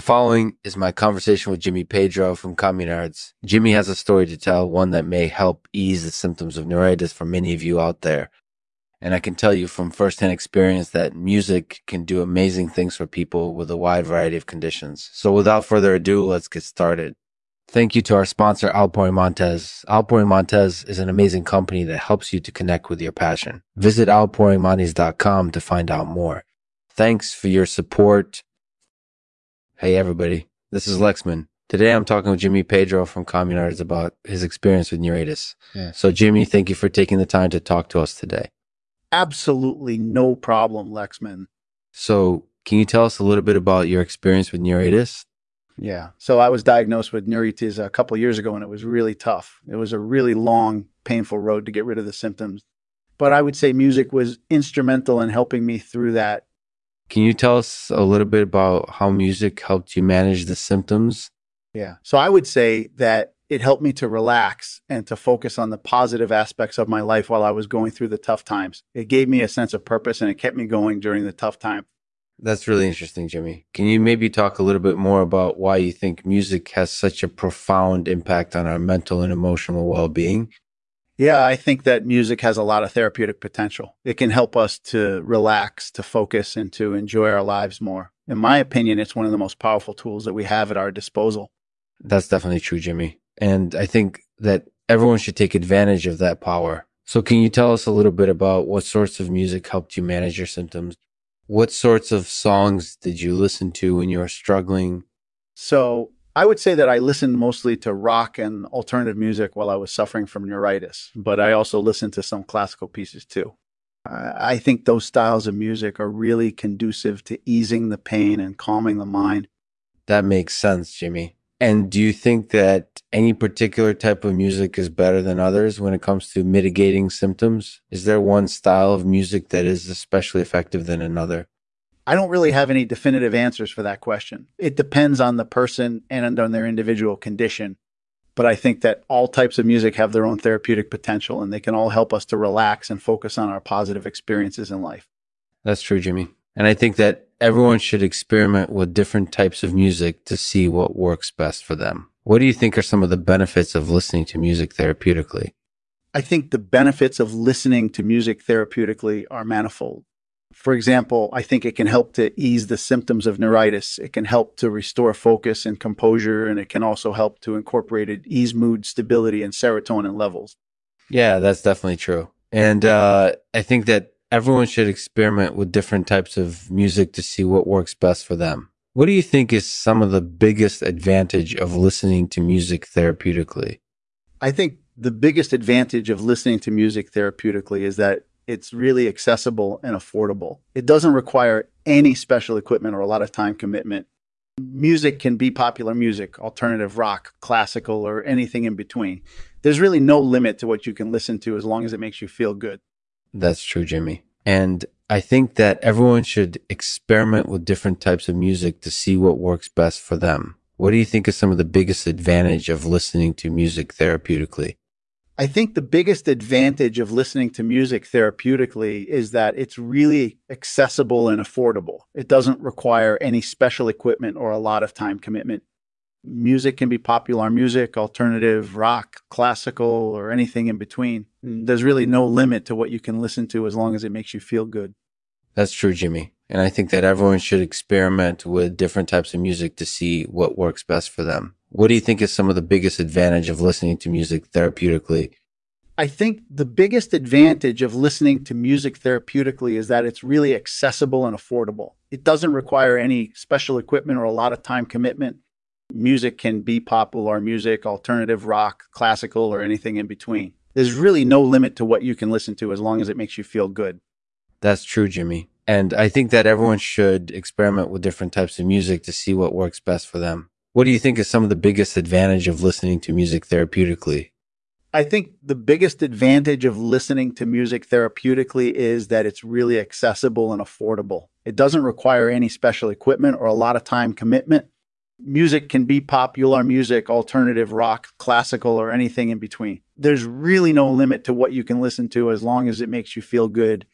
The following is my conversation with Jimmy Pedro from Communards. Jimmy has a story to tell, one that may help ease the symptoms of neuritis for many of you out there. And I can tell you from firsthand experience that music can do amazing things for people with a wide variety of conditions. So without further ado, let's get started. Thank you to our sponsor, Alpori Montez. Alpori Montez is an amazing company that helps you to connect with your passion. Visit alporimontes.com to find out more. Thanks for your support. Hey, everybody. This is Lexman. Today I'm talking with Jimmy Pedro from Communards about his experience with neuritis. Yeah. So, Jimmy, thank you for taking the time to talk to us today. Absolutely no problem, Lexman. So, can you tell us a little bit about your experience with neuritis? Yeah. So I was diagnosed with neuritis a couple years ago and it was really tough. It was a really long, painful road to get rid of the symptoms. But I would say music was instrumental in helping me through that. Can you tell us a little bit about how music helped you manage the symptoms? Yeah. So I would say that it helped me to relax and to focus on the positive aspects of my life while I was going through the tough times. It gave me a sense of purpose and it kept me going during the tough time. That's really interesting, Jimmy. Can you maybe talk a little bit more about why you think music has such a profound impact on our mental and emotional well being? Yeah, I think that music has a lot of therapeutic potential. It can help us to relax, to focus, and to enjoy our lives more. In my opinion, it's one of the most powerful tools that we have at our disposal. That's definitely true, Jimmy. And I think that everyone should take advantage of that power. So, can you tell us a little bit about what sorts of music helped you manage your symptoms? What sorts of songs did you listen to when you were struggling? So, I would say that I listened mostly to rock and alternative music while I was suffering from neuritis, but I also listened to some classical pieces too. I think those styles of music are really conducive to easing the pain and calming the mind. That makes sense, Jimmy. And do you think that any particular type of music is better than others when it comes to mitigating symptoms? Is there one style of music that is especially effective than another? I don't really have any definitive answers for that question. It depends on the person and on their individual condition. But I think that all types of music have their own therapeutic potential and they can all help us to relax and focus on our positive experiences in life. That's true, Jimmy. And I think that everyone should experiment with different types of music to see what works best for them. What do you think are some of the benefits of listening to music therapeutically? I think the benefits of listening to music therapeutically are manifold. For example, I think it can help to ease the symptoms of neuritis. It can help to restore focus and composure, and it can also help to incorporate it, ease mood stability and serotonin levels. Yeah, that's definitely true. And uh, I think that everyone should experiment with different types of music to see what works best for them. What do you think is some of the biggest advantage of listening to music therapeutically? I think the biggest advantage of listening to music therapeutically is that it's really accessible and affordable. It doesn't require any special equipment or a lot of time commitment. Music can be popular music, alternative rock, classical, or anything in between. There's really no limit to what you can listen to as long as it makes you feel good. That's true, Jimmy. And I think that everyone should experiment with different types of music to see what works best for them. What do you think is some of the biggest advantage of listening to music therapeutically? I think the biggest advantage of listening to music therapeutically is that it's really accessible and affordable. It doesn't require any special equipment or a lot of time commitment. Music can be popular music, alternative, rock, classical, or anything in between. There's really no limit to what you can listen to as long as it makes you feel good. That's true, Jimmy. And I think that everyone should experiment with different types of music to see what works best for them. What do you think is some of the biggest advantage of listening to music therapeutically? I think the biggest advantage of listening to music therapeutically is that it's really accessible and affordable. It doesn't require any special equipment or a lot of time commitment. Music can be popular music, alternative rock, classical, or anything in between. There's really no limit to what you can listen to as long as it makes you feel good. That's true, Jimmy. And I think that everyone should experiment with different types of music to see what works best for them. What do you think is some of the biggest advantage of listening to music therapeutically? I think the biggest advantage of listening to music therapeutically is that it's really accessible and affordable. It doesn't require any special equipment or a lot of time commitment. Music can be popular music, alternative rock, classical, or anything in between. There's really no limit to what you can listen to as long as it makes you feel good.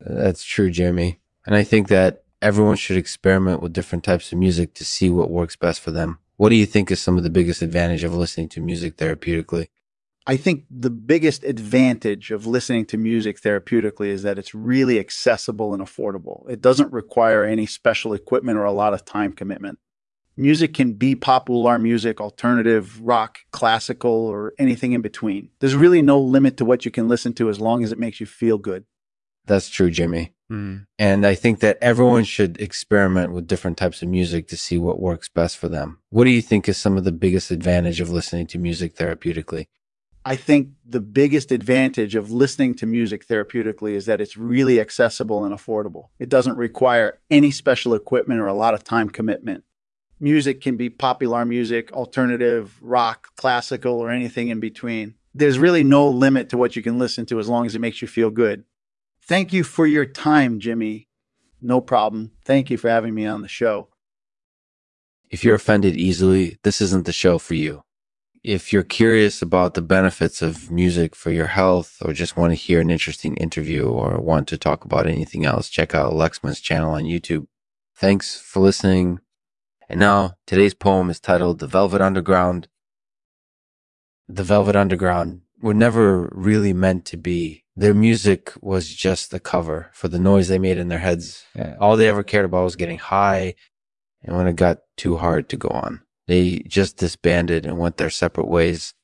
That's true, Jeremy. And I think that everyone should experiment with different types of music to see what works best for them. What do you think is some of the biggest advantage of listening to music therapeutically? I think the biggest advantage of listening to music therapeutically is that it's really accessible and affordable. It doesn't require any special equipment or a lot of time commitment. Music can be popular music, alternative, rock, classical, or anything in between. There's really no limit to what you can listen to as long as it makes you feel good. That's true, Jimmy. Mm. And I think that everyone should experiment with different types of music to see what works best for them. What do you think is some of the biggest advantage of listening to music therapeutically? I think the biggest advantage of listening to music therapeutically is that it's really accessible and affordable. It doesn't require any special equipment or a lot of time commitment music can be popular music, alternative, rock, classical, or anything in between. There's really no limit to what you can listen to as long as it makes you feel good. Thank you for your time, Jimmy. No problem. Thank you for having me on the show. If you're offended easily, this isn't the show for you. If you're curious about the benefits of music for your health or just want to hear an interesting interview or want to talk about anything else, check out Lexman's channel on YouTube. Thanks for listening. And now today's poem is titled The Velvet Underground. The Velvet Underground were never really meant to be. Their music was just the cover for the noise they made in their heads. All they ever cared about was getting high. And when it got too hard to go on, they just disbanded and went their separate ways.